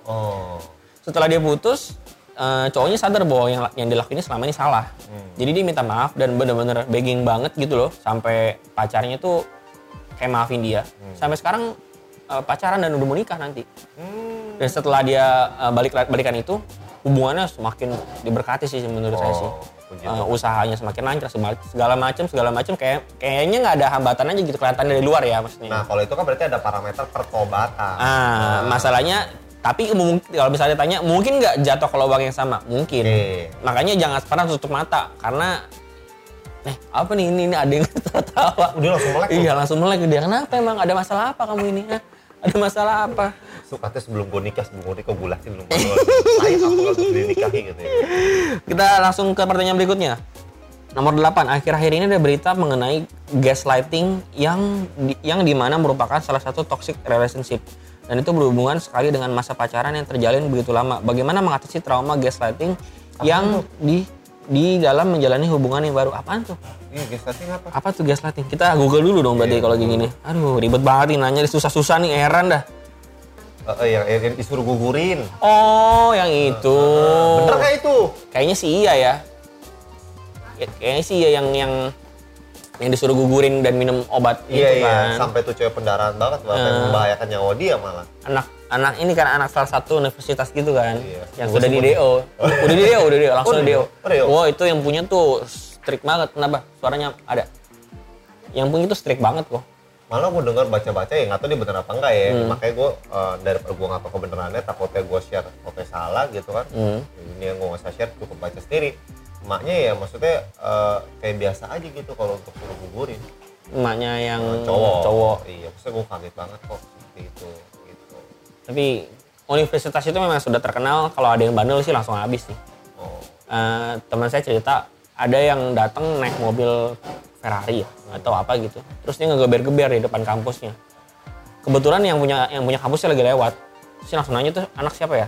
Speaker 2: oh
Speaker 1: Setelah dia putus, eh, cowoknya sadar bahwa yang yang dilakuin selama ini salah. Jadi dia minta maaf dan bener-bener begging banget gitu loh, sampai pacarnya tuh kayak maafin dia. Sampai sekarang eh, pacaran dan udah mau nikah nanti.
Speaker 2: Hmm.
Speaker 1: Dan setelah dia eh, balik balikan itu, hubungannya semakin diberkati sih menurut saya sih.
Speaker 2: Oh,
Speaker 1: Eh, usahanya semakin lancar segala- macam segala macam kayak kayaknya nggak ada hambatan aja gitu kelihatan dari luar ya maksudnya.
Speaker 2: Nah, kalau itu kan berarti ada parameter pertobatan.
Speaker 1: Ah, masalahnya tapi kalau misalnya tanya mungkin nggak jatuh ke lubang yang sama? Mungkin.
Speaker 2: Oke.
Speaker 1: Makanya jangan pernah tutup mata karena eh apa nih ini, ini ada yang tertawa.
Speaker 2: Udah langsung melek.
Speaker 1: Iya langsung melek dia. Kenapa emang ada masalah apa kamu ini? Hah? Ada masalah apa?
Speaker 2: Sukatnya sebelum gue nikah, sebelum gue nikah gue lakin dulu. Saya nggak untuk dinikahi gitu ya.
Speaker 1: Kita langsung ke pertanyaan berikutnya. Nomor 8, akhir-akhir ini ada berita mengenai gaslighting yang di, yang di mana merupakan salah satu toxic relationship. Dan itu berhubungan sekali dengan masa pacaran yang terjalin begitu lama. Bagaimana mengatasi trauma gaslighting yang di di dalam menjalani hubungan yang baru? Apaan tuh?
Speaker 2: Iya, gaslighting apa?
Speaker 1: Apa tuh gaslighting? Kita Google dulu dong berarti
Speaker 2: Iya,
Speaker 1: kalau kayak gini. Aduh, ribet banget nih nanya susah-susah nih heran dah.
Speaker 2: Eh, eh, yang, yang disuruh gugurin.
Speaker 1: Oh, yang itu.
Speaker 2: Bener nggak itu?
Speaker 1: Kayaknya sih iya ya. Ya, Kayaknya sih iya yang yang yang disuruh gugurin dan minum obat
Speaker 2: Iya,
Speaker 1: itu
Speaker 2: iya.
Speaker 1: kan.
Speaker 2: Sampai tuh cewek pendarahan banget, bahkan
Speaker 1: Eh.
Speaker 2: membahayakan nyawa dia malah.
Speaker 1: Anak anak ini kan anak salah satu universitas gitu kan.
Speaker 2: Iya.
Speaker 1: Yang
Speaker 2: Gua
Speaker 1: sudah di. DO. Udah di DO, udah di DO, langsung
Speaker 2: Oh,
Speaker 1: di DO.
Speaker 2: Oh, DO.
Speaker 1: Itu yang punya tuh strict banget. Kenapa? Suaranya ada. Yang punya tuh strict banget kok.
Speaker 2: Malah gue dengar baca-baca ya nggak tahu dia bener apa enggak ya.
Speaker 1: Hmm.
Speaker 2: Makanya gue daripada gue nggak tahu kebenarannya, takutnya gue share foto salah gitu kan.
Speaker 1: Hmm.
Speaker 2: Ini yang gue nggak usah share, cukup baca sendiri. Emaknya ya maksudnya eh, kayak biasa aja gitu kalau untuk suruh gugurin.
Speaker 1: Emaknya yang
Speaker 2: cowok.
Speaker 1: cowok.
Speaker 2: Iya, maksudnya gue kaget banget kok seperti itu. Gitu.
Speaker 1: Tapi universitas itu memang sudah terkenal kalau ada yang bandel sih langsung habis sih.
Speaker 2: Oh,
Speaker 1: Eh, teman saya cerita ada yang datang naik mobil Ferrari ya atau apa gitu terus dia ngegeber-geber di depan kampusnya kebetulan yang punya yang punya kampusnya lagi lewat terus dia langsung nanya tuh anak siapa ya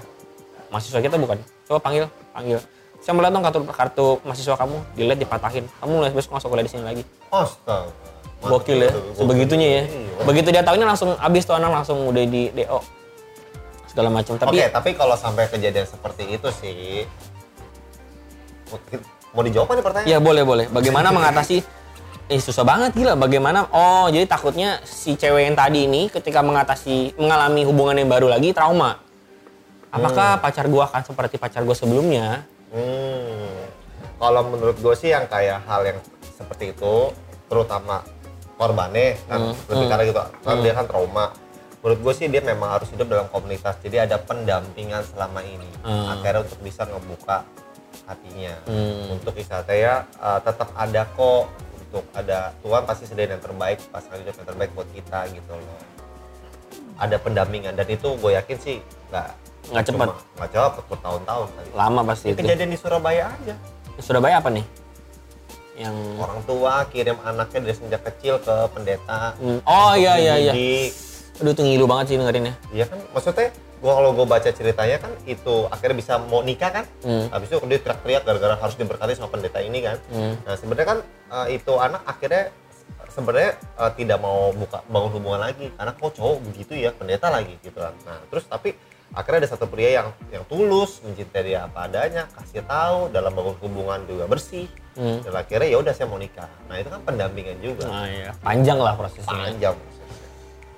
Speaker 1: mahasiswa kita bukan coba panggil panggil saya melihat dong kartu kartu mahasiswa kamu dilihat dipatahin kamu mulai besok masuk kuliah di sini lagi
Speaker 2: astaga.
Speaker 1: gokil ya sebegitunya ya
Speaker 2: Iya.
Speaker 1: begitu dia tahunya langsung habis tuh anak langsung udah di DO segala macam tapi
Speaker 2: Oke, tapi kalau sampai kejadian seperti itu sih, mau dijawab nih pertanyaan?
Speaker 1: Ya boleh boleh. Bagaimana mengatasi? Eh susah banget gila. Bagaimana? Oh jadi takutnya si cewek yang tadi ini ketika mengatasi mengalami hubungan yang baru lagi trauma. Apakah pacar gua akan seperti pacar gua sebelumnya?
Speaker 2: Hmm, kalau menurut gue sih yang kayak hal yang seperti itu, terutama korbannya kan
Speaker 1: Hmm,
Speaker 2: lebih
Speaker 1: hmm.
Speaker 2: karena gitu, kan
Speaker 1: Hmm.
Speaker 2: dia kan trauma. Menurut gue sih dia memang harus hidup dalam komunitas, jadi ada pendampingan selama ini,
Speaker 1: Hmm.
Speaker 2: akhirnya untuk bisa ngebuka hatinya.
Speaker 1: Hmm.
Speaker 2: Untuk istilahnya ya eh, tetap ada kok, untuk ada Tuhan pasti sediain yang terbaik, pasangan hidup yang terbaik buat kita gitu loh. Ada pendampingan dan itu gue yakin sih nggak
Speaker 1: Nggak cepat.
Speaker 2: cuma- nggak cepat bertahun-tahun kali.
Speaker 1: Lama pasti
Speaker 2: Ini
Speaker 1: itu.
Speaker 2: kejadian di Surabaya aja.
Speaker 1: Surabaya apa nih? Yang
Speaker 2: Orang tua kirim anaknya dari sejak kecil ke pendeta.
Speaker 1: Hmm, Oh iya iya iya. Aduh tuh ngilu banget sih dengerinnya.
Speaker 2: Iya kan, maksudnya gua kalau gua baca ceritanya kan itu akhirnya bisa mau nikah kan,
Speaker 1: Hmm.
Speaker 2: habis itu dia teriak-teriak gara-gara harus diberkati sama pendeta ini kan.
Speaker 1: Hmm.
Speaker 2: Nah sebenarnya kan eh, itu anak akhirnya sebenarnya eh, tidak mau buka bangun hubungan lagi karena kok cowok begitu ya pendeta lagi gitu kan. Nah terus tapi akhirnya ada satu pria yang yang tulus mencintai dia apa adanya, kasih tahu dalam bangun hubungan juga bersih.
Speaker 1: Hmm.
Speaker 2: Dan akhirnya ya udah saya mau nikah. Nah itu kan pendampingan juga.
Speaker 1: Nah, iya. Panjang lah prosesnya.
Speaker 2: Panjang.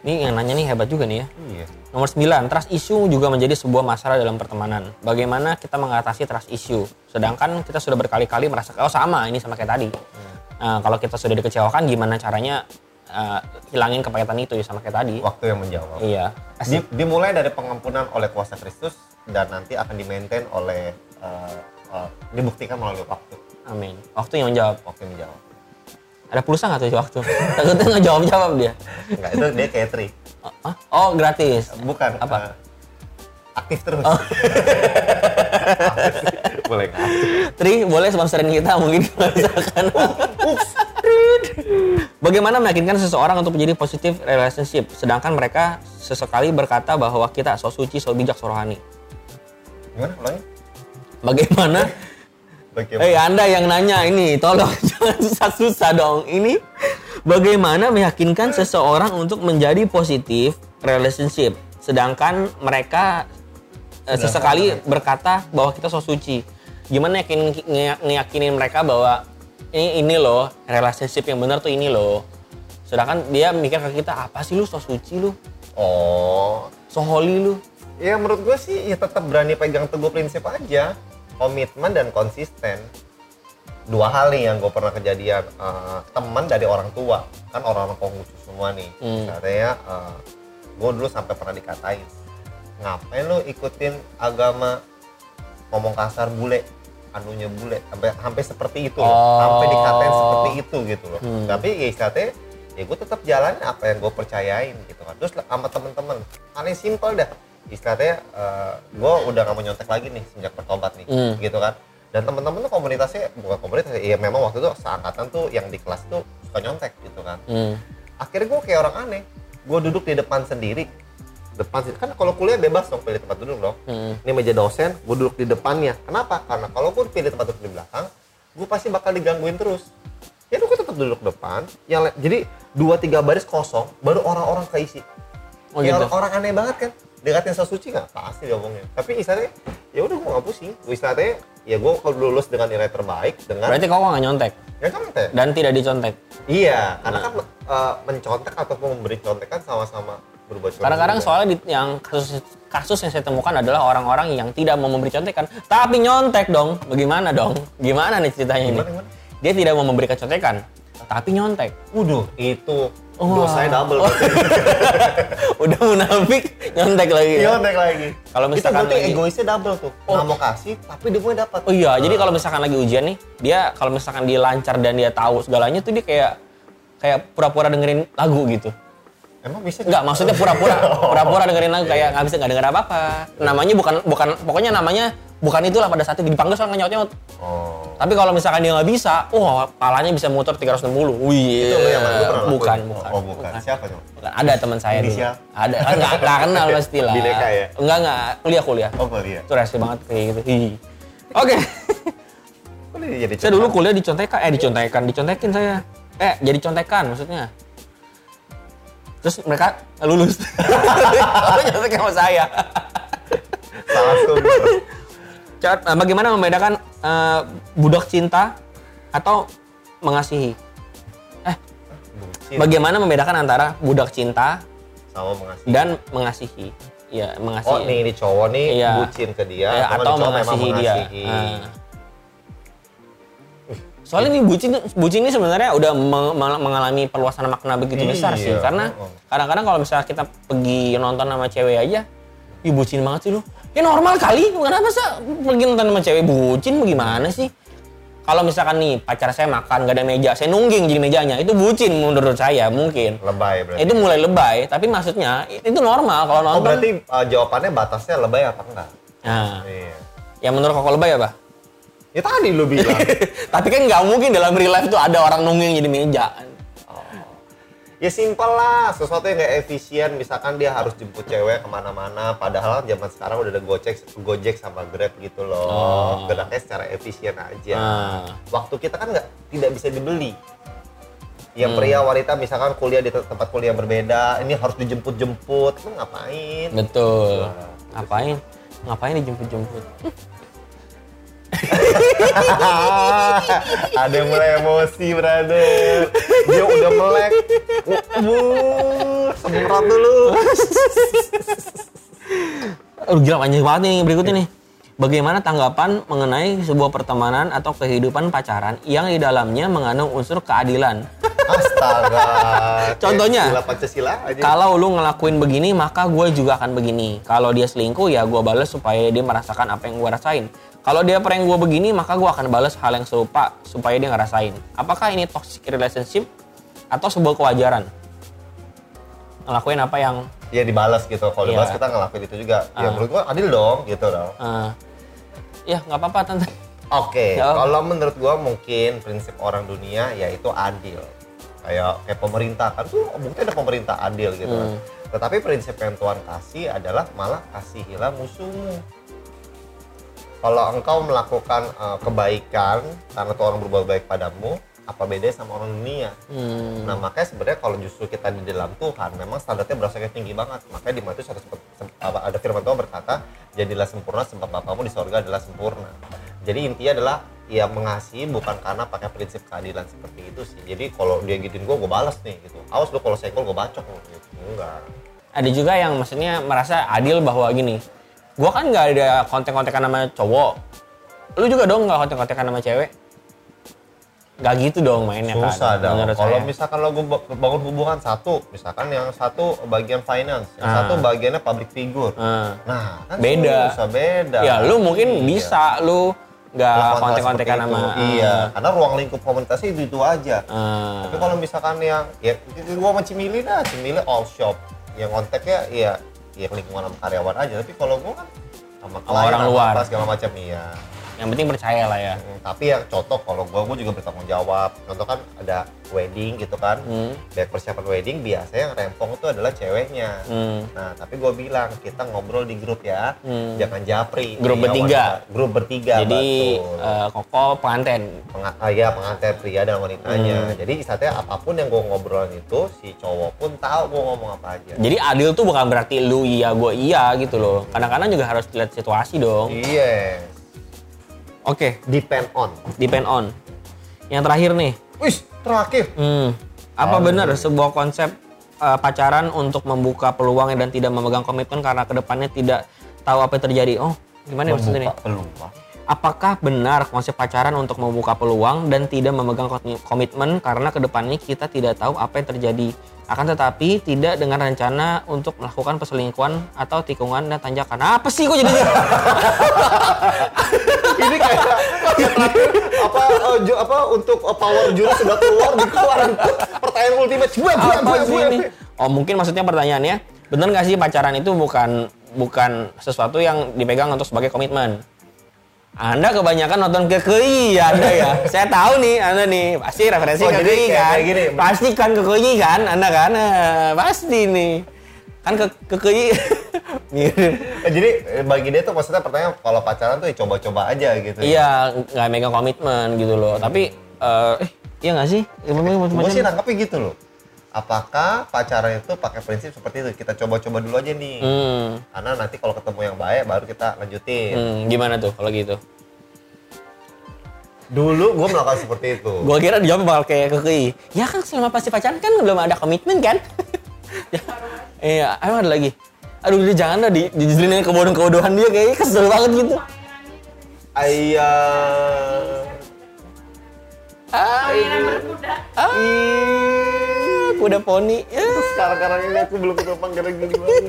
Speaker 1: Ini yang nanya nih hebat juga nih ya.
Speaker 2: Iya.
Speaker 1: Nomor 9, trust issue juga menjadi sebuah masalah dalam pertemanan. Bagaimana kita mengatasi trust issue? Sedangkan kita sudah berkali-kali merasa, oh sama, ini sama kayak tadi. Nah, kalau kita sudah dikecewakan, gimana caranya uh, hilangin kepahitan itu ya sama kayak tadi?
Speaker 2: Waktu yang menjawab.
Speaker 1: Iya.
Speaker 2: Di- dimulai dari pengampunan oleh kuasa Kristus dan nanti akan di-maintain oleh eh, eh, dibuktikan melalui waktu.
Speaker 1: Amin. Waktu yang menjawab.
Speaker 2: Waktu yang menjawab.
Speaker 1: Ada pulsa nggak tuh waktu? Takutnya nggak jawab-jawab dia.
Speaker 2: Enggak, itu dia kayak tri.
Speaker 1: Oh, ah? oh gratis.
Speaker 2: Bukan.
Speaker 1: Apa?
Speaker 2: eh, aktif terus. Sih? Boleh nggak?
Speaker 1: Tri, boleh sponsorin kita mungkin kalau misalkan.
Speaker 2: Ups.
Speaker 1: Bagaimana meyakinkan seseorang untuk menjadi positive relationship, sedangkan mereka sesekali berkata bahwa kita so suci, so bijak, so rohani.
Speaker 2: Gimana? Ulangin?
Speaker 1: Bagaimana?
Speaker 2: Bagaimana?
Speaker 1: Hei Anda yang nanya ini, tolong jangan susah-susah dong. Ini bagaimana meyakinkan seseorang untuk menjadi positif relationship, sedangkan mereka eh, sesekali berkata bahwa kita so suci. Gimana yakin nge- ngeyakinin mereka bahwa ini ini loh relationship yang benar tuh ini loh. Sedangkan dia mikir ke kita apa sih lu so suci lu,
Speaker 2: Oh.
Speaker 1: so holy lu.
Speaker 2: Ya menurut gue sih ya tetap berani pegang teguh prinsip aja. Komitmen dan konsisten. Dua hal nih yang gue pernah kejadian. Eh, teman dari orang tua. Kan orang-orang Konghucu semua nih.
Speaker 1: Hmm.
Speaker 2: Katanya gue dulu sampai pernah dikatain. Ngapain lu ikutin agama ngomong kasar bule anunya bule sampai sampai seperti itu loh.
Speaker 1: Oh.
Speaker 2: sampai dikatain seperti itu gitu loh
Speaker 1: Hmm.
Speaker 2: tapi ya istilahnya ya gue tetap jalan apa yang gue percayain gitu kan terus sama temen-temen paling simpel dah istilahnya gue udah gak mau nyontek lagi nih sejak bertobat nih
Speaker 1: Hmm.
Speaker 2: gitu kan dan temen-temen tuh komunitasnya bukan komunitas ya memang waktu itu seangkatan tuh yang di kelas tuh suka nyontek gitu kan
Speaker 1: Hmm.
Speaker 2: akhirnya gue kayak orang aneh gue duduk di depan sendiri depan sih. Kan kalau kuliah bebas dong pilih tempat duduk dong.
Speaker 1: Hmm.
Speaker 2: Ini meja dosen, gue duduk di depannya. Kenapa? Karena kalau gue pilih tempat duduk di belakang, gue pasti bakal digangguin terus. Ya gue tetap duduk depan. Yang jadi dua tiga baris kosong, baru orang-orang keisi.
Speaker 1: Oh,
Speaker 2: ya
Speaker 1: gitu.
Speaker 2: orang aneh banget kan. Dekatin sesuci nggak pasti diomongnya. Tapi istilahnya ya udah gue nggak pusing. Gue istilahnya ya gue kalau lulus dengan nilai terbaik dengan
Speaker 1: Berarti kau nggak nyontek
Speaker 2: ya contek.
Speaker 1: dan tidak dicontek.
Speaker 2: Iya, karena
Speaker 1: Nah.
Speaker 2: kan eh, mencontek ataupun memberi contek kan sama-sama berbuat
Speaker 1: Kadang-kadang soalnya di, yang kasus kasus yang saya temukan adalah orang-orang yang tidak mau memberi contekan, tapi nyontek dong. Bagaimana dong? Gimana nih ceritanya ini?
Speaker 2: Gimana, gimana?
Speaker 1: Dia tidak mau memberi contekan, tapi nyontek.
Speaker 2: Waduh, itu
Speaker 1: Wah.
Speaker 2: dosanya double.
Speaker 1: Oh. Udah munafik, nyontek lagi. ya?
Speaker 2: Nyontek lagi.
Speaker 1: Kalau
Speaker 2: itu
Speaker 1: misalkan
Speaker 2: berarti
Speaker 1: lagi-
Speaker 2: egoisnya double tuh.
Speaker 1: Oh.
Speaker 2: Nggak mau kasih, tapi dia mau dapat.
Speaker 1: Oh iya, jadi kalau misalkan lagi ujian nih, dia kalau misalkan dia lancar dan dia tahu segalanya tuh dia kayak kayak pura-pura dengerin lagu gitu.
Speaker 2: Emang bisa?
Speaker 1: Enggak, maksudnya pura-pura, pura-pura dengerin lagu kayak nggak bisa nggak denger apa-apa. Namanya bukan bukan pokoknya namanya bukan itulah pada saat itu dipanggil soalnya nyaut-nyaut.
Speaker 2: Oh.
Speaker 1: Tapi kalau misalkan dia nggak bisa, wah palanya bisa muter 360. Wih,
Speaker 2: Itu yang pernah
Speaker 1: bukan, bukan,
Speaker 2: Oh, bukan. Siapa tuh?
Speaker 1: Bukan. Ada teman saya dulu.
Speaker 2: Inisial?
Speaker 1: Ada, kan nggak nggak kenal pasti lah.
Speaker 2: Bineka ya?
Speaker 1: Enggak enggak, kuliah kuliah.
Speaker 2: Oh, kuliah.
Speaker 1: Itu rese banget kayak gitu. Oke.
Speaker 2: Dia jadi
Speaker 1: Saya dulu kuliah dicontekan, eh dicontekan, dicontekin saya. Eh, jadi contekan maksudnya. Terus mereka lulus. Nyontek sama saya.
Speaker 2: salah sumber.
Speaker 1: Cat- eh, Bagaimana membedakan eh, budak cinta atau mengasihi? Eh,
Speaker 2: Bucin
Speaker 1: bagaimana membedakan antara budak cinta
Speaker 2: sama mengasihi.
Speaker 1: dan mengasihi? Ya, mengasihi.
Speaker 2: Oh, nih ini cowok nih
Speaker 1: Iya.
Speaker 2: bucin ke dia,
Speaker 1: Ya,
Speaker 2: atau, memang
Speaker 1: mengasihi dia.
Speaker 2: mengasihi.
Speaker 1: Soalnya nih bucin bucin ini sebenarnya udah me- me- mengalami perluasan makna begitu besar sih
Speaker 2: Iya.
Speaker 1: karena
Speaker 2: Oh.
Speaker 1: kadang-kadang kalau misalnya kita pergi nonton sama cewek aja, ih bucin banget sih lu. Ya normal kali, kenapa sih pergi nonton sama cewek bucin bagaimana sih? Kalau misalkan nih pacar saya makan gak ada meja, saya nungging jadi mejanya, itu bucin menurut saya mungkin.
Speaker 2: Lebay berarti.
Speaker 1: Itu mulai lebay, tapi maksudnya itu normal kalau
Speaker 2: oh,
Speaker 1: nonton.
Speaker 2: berarti uh, jawabannya batasnya lebay apa enggak?
Speaker 1: Nah,
Speaker 2: Iya.
Speaker 1: yang menurut koko lebay apa?
Speaker 2: Ya tadi lu bilang.
Speaker 1: Tapi kan nggak mungkin dalam real life tuh ada orang nungging jadi meja.
Speaker 2: ya simpel lah, sesuatu yang nggak efisien. Misalkan dia harus jemput cewek ke mana-mana, padahal zaman sekarang udah ada gojek, gojek sama grab gitu loh.
Speaker 1: Oh.
Speaker 2: Geraknya secara efisien aja.
Speaker 1: Ah.
Speaker 2: Waktu kita kan nggak tidak bisa dibeli. Yang
Speaker 1: Hmm.
Speaker 2: pria wanita misalkan kuliah di te- tempat kuliah yang berbeda, ini harus dijemput-jemput, lu ngapain?
Speaker 1: Betul.
Speaker 2: Wah,
Speaker 1: Ngapain? Ngapain dijemput-jemput?
Speaker 2: Ada yang mulai emosi, brother. Dia udah melek. Wuh, semprot dulu.
Speaker 1: Oh, gila panjang banget nih berikutnya nih. Bagaimana tanggapan mengenai sebuah pertemanan atau kehidupan pacaran yang di dalamnya mengandung unsur keadilan?
Speaker 2: Astaga.
Speaker 1: Contohnya?
Speaker 2: Pancasila aja.
Speaker 1: Kalau lu ngelakuin begini, maka gue juga akan begini. Kalau dia selingkuh, ya gue balas supaya dia merasakan apa yang gue rasain. Kalau dia prank gue begini, maka gue akan balas hal yang serupa supaya dia ngerasain. Apakah ini toxic relationship atau sebuah kewajaran? Ngelakuin apa yang
Speaker 2: ya dibalas gitu. Kalau
Speaker 1: Iya.
Speaker 2: dibalas kita ngelakuin itu juga. Ya
Speaker 1: Ah.
Speaker 2: menurut gua adil dong gitu dong.
Speaker 1: eh, ya nggak apa-apa tante.
Speaker 2: Oke,
Speaker 1: Ya.
Speaker 2: kalau menurut gua mungkin prinsip orang dunia yaitu adil. Kayak kayak pemerintah kan tuh bukti ada pemerintah adil gitu.
Speaker 1: Hmm.
Speaker 2: Tetapi prinsip yang Tuhan kasih adalah malah kasihilah musuhmu. Kalau engkau melakukan eh, kebaikan karena Tuhan berbuat baik padamu, apa bedanya sama orang dunia?
Speaker 1: Hmm.
Speaker 2: Nah makanya sebenarnya kalau justru kita di dalam Tuhan memang standarnya berasanya tinggi banget. Makanya di Matius ada, ada firman Tuhan berkata, jadilah sempurna sebab Bapamu di sorga adalah sempurna. Jadi intinya adalah ya mengasihi bukan karena pakai prinsip keadilan seperti itu sih. Jadi kalau dia gituin gue, gue balas nih gitu. Awas lu kalau senggol gue bacok gitu. Enggak.
Speaker 1: Ada juga yang maksudnya merasa adil bahwa gini, gua kan nggak ada kontek-kontekan sama cowok. Lu juga dong nggak kontek-kontekan sama cewek? Gak gitu dong mainnya kan.
Speaker 2: Susah dong.
Speaker 1: menurut
Speaker 2: Kalau misalkan lo gue bangun hubungan satu, misalkan yang satu bagian finance, yang
Speaker 1: Ah.
Speaker 2: satu bagiannya public figure.
Speaker 1: Ah.
Speaker 2: Nah, kan
Speaker 1: Beda.
Speaker 2: susah beda.
Speaker 1: Ya lu mungkin
Speaker 2: Iya.
Speaker 1: bisa lu nggak
Speaker 2: seperti
Speaker 1: sama
Speaker 2: itu. iya karena ruang lingkup komunikasi itu itu aja
Speaker 1: ah.
Speaker 2: tapi kalau misalkan yang ya gua sama Cimili dah Cimili all shop yang kontaknya ya ya lingkungan sama karyawan aja tapi kalau gua kan sama klien
Speaker 1: orang luar.
Speaker 2: apa segala macam iya
Speaker 1: Yang penting percaya lah ya.
Speaker 2: Hmm, tapi yang contoh kalau gue gue juga bertanggung jawab contoh kan ada wedding gitu kan
Speaker 1: Hmm.
Speaker 2: dari persiapan wedding biasanya yang rempong itu adalah ceweknya
Speaker 1: Hmm.
Speaker 2: nah tapi gue bilang kita ngobrol di grup ya
Speaker 1: Hmm.
Speaker 2: jangan japri
Speaker 1: Grup
Speaker 2: Iya,
Speaker 1: bertiga.
Speaker 2: wanita. grup bertiga
Speaker 1: Jadi
Speaker 2: betul.
Speaker 1: eh, Koko pengantin.
Speaker 2: Penga- ah, ya pengantin pria dan wanitanya
Speaker 1: Hmm.
Speaker 2: jadi istilahnya apa pun yang gue ngobrolin itu si cowok pun tahu gue ngomong apa aja
Speaker 1: Jadi adil tuh bukan berarti lu iya gue iya gitu loh. Kadang-kadang juga harus lihat situasi dong.
Speaker 2: yes
Speaker 1: Oke,
Speaker 2: depend on
Speaker 1: depend on. Yang terakhir nih,
Speaker 2: wih terakhir
Speaker 1: hmm, apa
Speaker 2: Oh,
Speaker 1: benar sebuah konsep eh, pacaran untuk membuka peluang dan tidak memegang komitmen karena ke depannya tidak tahu apa yang terjadi? Oh, gimana ya maksudnya nih?
Speaker 2: membuka peluang
Speaker 1: Apakah benar konsep pacaran untuk membuka peluang dan tidak memegang komi- komitmen karena ke depannya kita tidak tahu apa yang terjadi? Akan tetapi tidak dengan rencana untuk melakukan perselingkuhan atau tikungan dan tanjakan. Apa sih kok jadi
Speaker 2: ini kayak apa eh, ju- apa untuk eh, power jurus sudah keluar dikeluaran pertanyaan ultimate gue gue gue
Speaker 1: ini? Oh mungkin maksudnya pertanyaannya, benar nggak sih pacaran itu bukan bukan sesuatu yang dipegang untuk sebagai komitmen? Anda kebanyakan nonton KKI ya Anda ya. Saya tahu nih Anda nih pasti referensi
Speaker 2: Oh,
Speaker 1: KKI kan.
Speaker 2: gini.
Speaker 1: Pasti kan KKI kan Anda kan. Eh, pasti nih. Kan ke KKI.
Speaker 2: Eh, jadi eh, bagi dia tuh maksudnya pertanyaan kalau pacaran tuh ya coba-coba aja gitu ya.
Speaker 1: Iya, nggak megang komitmen gitu loh. Tapi eh eh, iya nggak sih?
Speaker 2: gue sih nangkepnya gitu loh apakah pacaran itu pakai prinsip seperti itu? Kita coba-coba dulu aja nih.
Speaker 1: Hmm,
Speaker 2: karena nanti kalau ketemu yang baik baru kita lanjutin.
Speaker 1: Hmm, gimana tuh kalau gitu?
Speaker 2: dulu gue melakukan seperti itu.
Speaker 1: Gua kira dijawab bakal kayak kekei. Ya kan selama pasti pacaran kan belum ada komitmen kan? Ya, Iya, emang ada lagi. Aduh, dia jangan dah di dijelinin kebodohan-kebodohan dia kayaknya kesel banget gitu.
Speaker 2: ayah.
Speaker 1: Ah, ah, kuda poni. Ya.
Speaker 2: sekarang-sekarang ini aku belum ketemu gara gini banget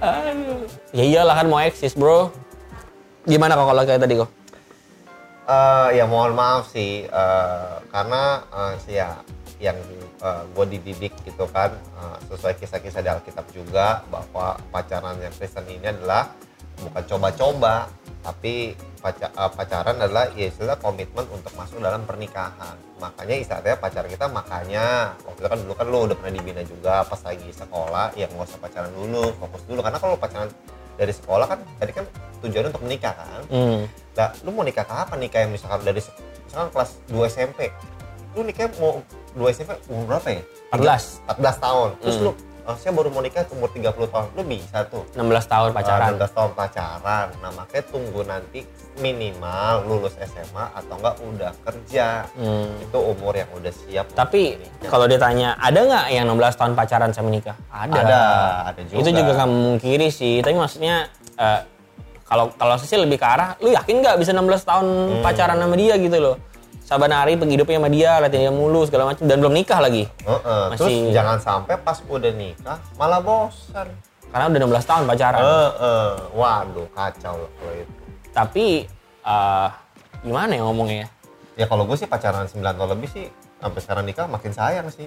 Speaker 1: Aduh. Ya iyalah kan mau eksis, Bro. Gimana kok kalau kayak tadi kok?
Speaker 2: Eh, ya mohon maaf sih eh, karena eh, sih ya yang gue dididik gitu kan eh, sesuai kisah-kisah di Alkitab juga bahwa pacaran yang Kristen ini adalah bukan coba-coba tapi eh, pacaran adalah ya istilah komitmen untuk masuk dalam pernikahan makanya istilahnya pacar kita makanya waktu itu kan dulu kan lo udah pernah dibina juga pas lagi sekolah ya nggak usah pacaran dulu fokus dulu karena kalau pacaran dari sekolah kan tadi kan tujuannya untuk menikah kan
Speaker 1: Hmm.
Speaker 2: Nah, lu mau nikah kapan nikah yang misalkan dari misalkan kelas 2 SMP. Lu nikah mau 2 SMP umur berapa ya?
Speaker 1: 14.
Speaker 2: 14 tahun. Terus
Speaker 1: Hmm.
Speaker 2: lu "Oh, saya baru mau nikah umur 30 tahun. Lu bisa tuh.
Speaker 1: 16 tahun pacaran.
Speaker 2: Ah, 16 tahun pacaran. Nah, makanya tunggu nanti minimal lulus SMA atau enggak udah kerja.
Speaker 1: Hmm.
Speaker 2: Itu umur yang udah siap.
Speaker 1: Tapi kalau ditanya, ada nggak yang 16 tahun pacaran sama nikah? Ada.
Speaker 2: ada, ada juga.
Speaker 1: Itu juga kamu mungkiri sih. Tapi maksudnya eh, kalau kalau sih lebih ke arah, lu yakin nggak bisa 16 tahun
Speaker 2: Hmm.
Speaker 1: pacaran sama dia gitu loh? Saban hari penghidupnya sama dia, latihan dia mulu segala macam dan belum nikah lagi.
Speaker 2: Heeh, Terus
Speaker 1: Masih-
Speaker 2: jangan sampai pas udah nikah malah bosan.
Speaker 1: Karena udah 16 tahun pacaran.
Speaker 2: Heeh. Waduh, kacau loh kalau itu.
Speaker 1: Tapi eh, gimana ya ngomongnya ya?
Speaker 2: Kalau gue sih pacaran 9 tahun lebih sih sampai sekarang nikah makin sayang sih.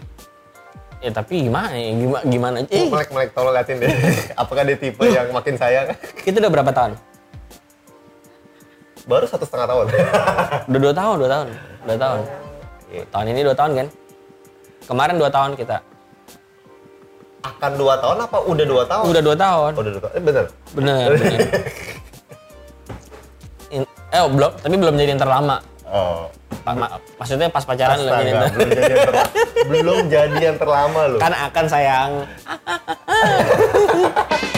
Speaker 1: Ya tapi gimana ya? Gimana gimana? Eh,
Speaker 2: Melek melek tolong liatin deh. Apakah dia tipe yang makin sayang?
Speaker 1: itu udah berapa tahun?
Speaker 2: Baru satu setengah tahun.
Speaker 1: Udah dua tahun, dua tahun, dua tahun.
Speaker 2: Iya.
Speaker 1: Tahun ini dua tahun kan? Kemarin dua tahun kita.
Speaker 2: Akan dua tahun apa udah dua tahun?
Speaker 1: Udah dua tahun.
Speaker 2: Udah dua tahun. Eh, bener.
Speaker 1: Bener, bener. In- eh belum, tapi belum jadi yang terlama.
Speaker 2: Oh.
Speaker 1: Pa- ma- maksudnya pas pacaran
Speaker 2: Astaga,
Speaker 1: ter-
Speaker 2: belum jadi yang belum jadi yang terlama loh.
Speaker 1: kan akan sayang.